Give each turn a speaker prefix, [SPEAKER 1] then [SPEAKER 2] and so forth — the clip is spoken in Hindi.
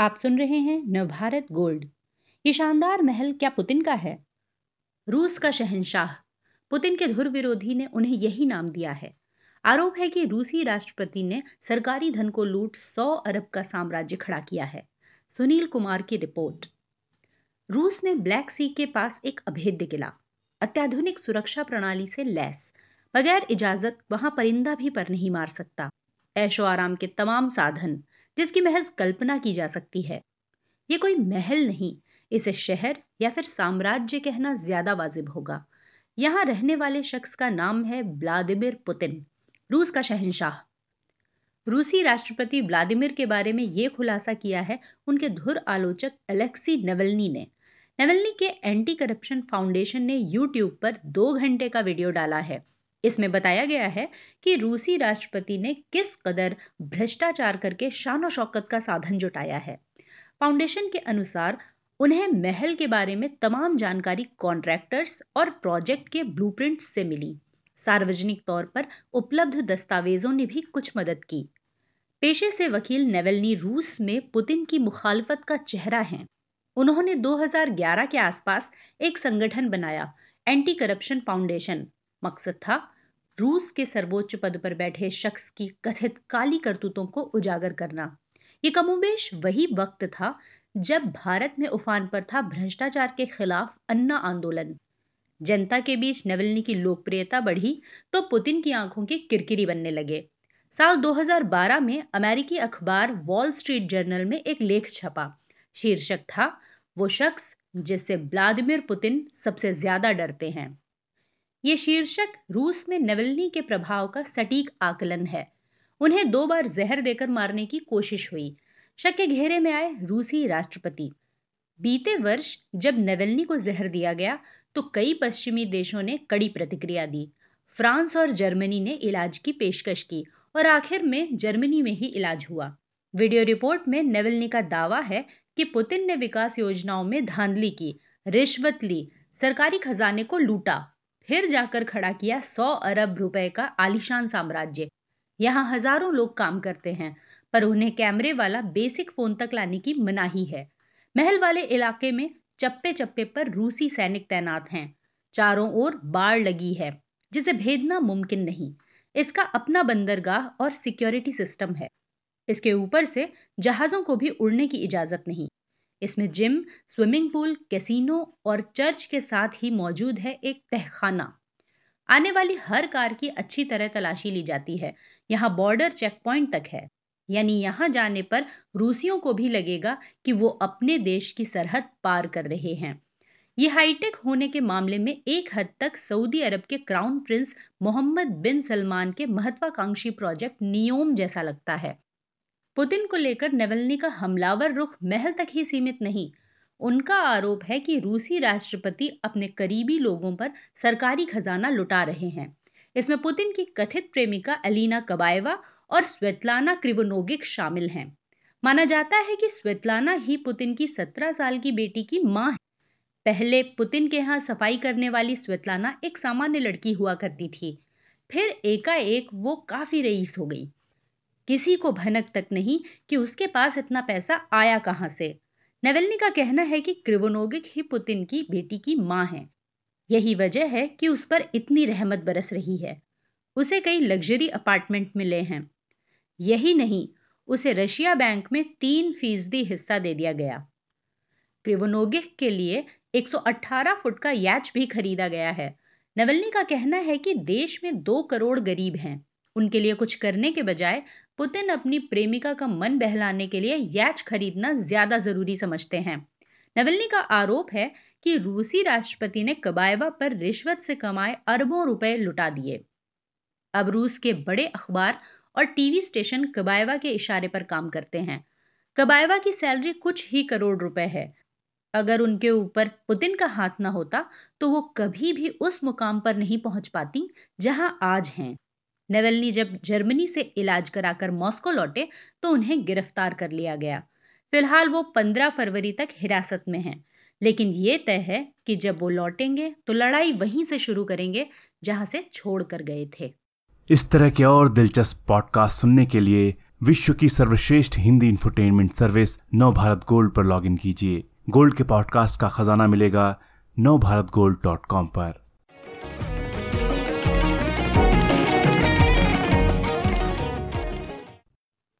[SPEAKER 1] आप सुन रहे हैं नवभारत गोल्ड। ये शानदार महल क्या पुतिन का है? रूस का शहनशाह। पुतिन के धुर विरोधी ने उन्हें यही नाम दिया है। आरोप है कि रूसी राष्ट्रपति ने सरकारी धन को लूट 100 अरब का साम्राज्य खड़ा किया है। सुनील कुमार की रिपोर्ट। रूस ने ब्लैक सी के पास एक अभेद्य किला, अत्याधुनिक सुरक्षा प्रणाली से लैस, बगैर इजाज़त वहाँ परिंदा भी पर नहीं मार सकता। ऐशो आराम के तमाम साधन जिसकी महज कल्पना की जा सकती है। ये कोई महल नहीं, इसे शहर या फिर साम्राज्य कहना ज़्यादा वाजिब होगा। यहाँ रहने वाले शख्स का नाम है व्लादिमिर पुतिन, रूस का शहनशाह। रूसी राष्ट्रपति व्लादिमिर के बारे में यह खुलासा किया है उनके धुर आलोचक अलेक्सी नेवलनी ने। नेवलनी के एंटी करप्शन फाउंडेशन ने यूट्यूब पर दो घंटे का वीडियो डाला है। इसमें बताया गया है कि रूसी राष्ट्रपति ने किस कदर भ्रष्टाचार करके शान शौकत का साधन जुटाया है। फाउंडेशन के अनुसार, उन्हें महल के बारे में तमाम जानकारी कॉन्ट्रैक्टर्स और प्रोजेक्ट के ब्लूप्रिंट से मिली। सार्वजनिक तौर पर उपलब्ध दस्तावेजों ने भी कुछ मदद की। पेशे से वकील नेवलनी रूस में पुतिन की मुखालफत का चेहरा हैं। उन्होंने 2011 के आसपास एक संगठन बनाया एंटी करप्शन फाउंडेशन। मकसद था रूस के सर्वोच्च पद पर बैठे शख्स की कथित काली करतूतों को उजागर करना। ये कमोबेश वही वक्त था जब भारत में उफान पर था भ्रष्टाचार के खिलाफ अन्ना आंदोलन। जनता के बीच नवलनी की लोकप्रियता बढ़ी तो पुतिन की आँखों की किरकिरी बनने लगे। साल 2012 में अमेरिकी अखबार वॉल स्ट्रीट जर्नल में एक लेख छपा। शीर्षक था, वो शख्स जिससे व्लादिमीर पुतिन सबसे ज़्यादा डरते हैं। ये शीर्षक रूस में नवलनी के प्रभाव का सटीक आकलन है। उन्हें दो बार जहर देकर मारने की कोशिश हुई। शक के घेरे में आए रूसी राष्ट्रपति। बीते वर्ष जब नवलनी को जहर दिया गया तो कई पश्चिमी देशों ने कड़ी प्रतिक्रिया दी। फ्रांस और जर्मनी ने इलाज की पेशकश की और आखिर में जर्मनी में ही इलाज हुआ। वीडियो रिपोर्ट में नेवलनी का दावा है कि पुतिन ने विकास योजनाओं में धांधली की, रिश्वत ली, सरकारी खजाने को लूटा। फिर जाकर खड़ा किया सौ अरब रुपए का आलिशान साम्राज्य। यहाँ हज़ारों लोग काम करते हैं, पर उन्हें कैमरे वाला बेसिक फ़ोन तक लाने की मनाही है। महल वाले इलाके में चप्पे चप्पे पर रूसी सैनिक तैनात हैं। चारों ओर बाढ़ लगी है, जिसे भेदना मुमकिन नहीं। इसका अपना बंदरगाह और सिक्योरिटी सिस्टम है। इसके ऊपर से जहाजों को भी उड़ने की इजाज़त नहीं। इसमें जिम, स्विमिंग पूल, कैसीनो और चर्च के साथ ही मौजूद है एक तहखाना। आने वाली हर कार की अच्छी तरह तलाशी ली जाती है। यहाँ बॉर्डर चेक पॉइंट तक है। यानी यहाँ जाने पर रूसियों को भी लगेगा कि वो अपने देश की सरहद पार कर रहे हैं। ये हाईटेक होने के मामले में एक हद तक सऊदी अरब के crown prince Mohammed bin Salman के महत्वाकांक्षी प्रोजेक्ट नियोम जैसा लगता है। पुतिन को लेकर नेवलनी का हमलावर रुख महल तक ही सीमित नहीं। उनका आरोप है कि रूसी राष्ट्रपति अपने करीबी लोगों पर सरकारी खजाना लुटा रहे हैं। इसमें पुतिन की कथित प्रेमिका अलीना कबाएवा और स्वेतलाना क्रिवोनोगिक शामिल हैं। माना जाता है कि स्वेतलाना ही पुतिन की सत्रह साल की बेटी की माँ है। पहले पुतिन के यहाँ सफ़ाई करने वाली स्वेतलाना एक सामान्य लड़की हुआ करती थी। फिर एकाएक वो काफ़ी रईस हो गई। किसी को भनक तक नहीं कि उसके पास इतना पैसा आया कहाँ से। नवेलनी का कहना है कि क्रिवोनोगिक ही पुतिन की बेटी की माँ है। यही वजह है कि उस पर इतनी रहमत बरस रही है। उसे कई लग्जरी अपार्टमेंट मिले हैं। यही नहीं, उसे रशिया बैंक में तीन फ़ीसदी हिस्सा दे दिया गया। क्रिवोनोगिक के लिए 118 फुट का याच भी खरीदा गया है। नवलनी का कहना है कि देश में दो करोड़ गरीब हैं। उनके लिए कुछ करने के बजाय पुतिन अपनी प्रेमिका का मन बहलाने के लिए याच खरीदना ज़्यादा ज़रूरी समझते हैं। नवलनी का आरोप है कि रूसी राष्ट्रपति ने कबायवा पर रिश्वत से कमाए अरबों रुपए लुटा दिए। अब रूस के बड़े अखबार और टीवी स्टेशन कबायवा के इशारे पर काम करते हैं। कबायवा की सैलरी कुछ ही करोड़ रुपए है। अगर उनके ऊपर पुतिन का हाथ ना होता तो वो कभी भी उस मुकाम पर नहीं पहुँच पाती जहाँ आज हैं। नेवलनी जब जर्मनी से इलाज कराकर मॉस्को लौटे तो उन्हें गिरफ़्तार कर लिया गया। फ़िलहाल वो 15 फरवरी तक हिरासत में हैं। लेकिन ये तय है कि जब वो लौटेंगे तो लड़ाई वहीं से शुरू करेंगे, जहाँ से छोड़ कर गए थे।
[SPEAKER 2] इस तरह के और दिलचस्प पॉडकास्ट सुनने के लिए विश्व की सर्वश्रेष्ठ Hindi infotainment service Nav Bharat gold पर लॉगिन कीजिए। गोल्ड के पॉडकास्ट का खजाना मिलेगा नव भारत गोल्ड डॉट कॉम पर।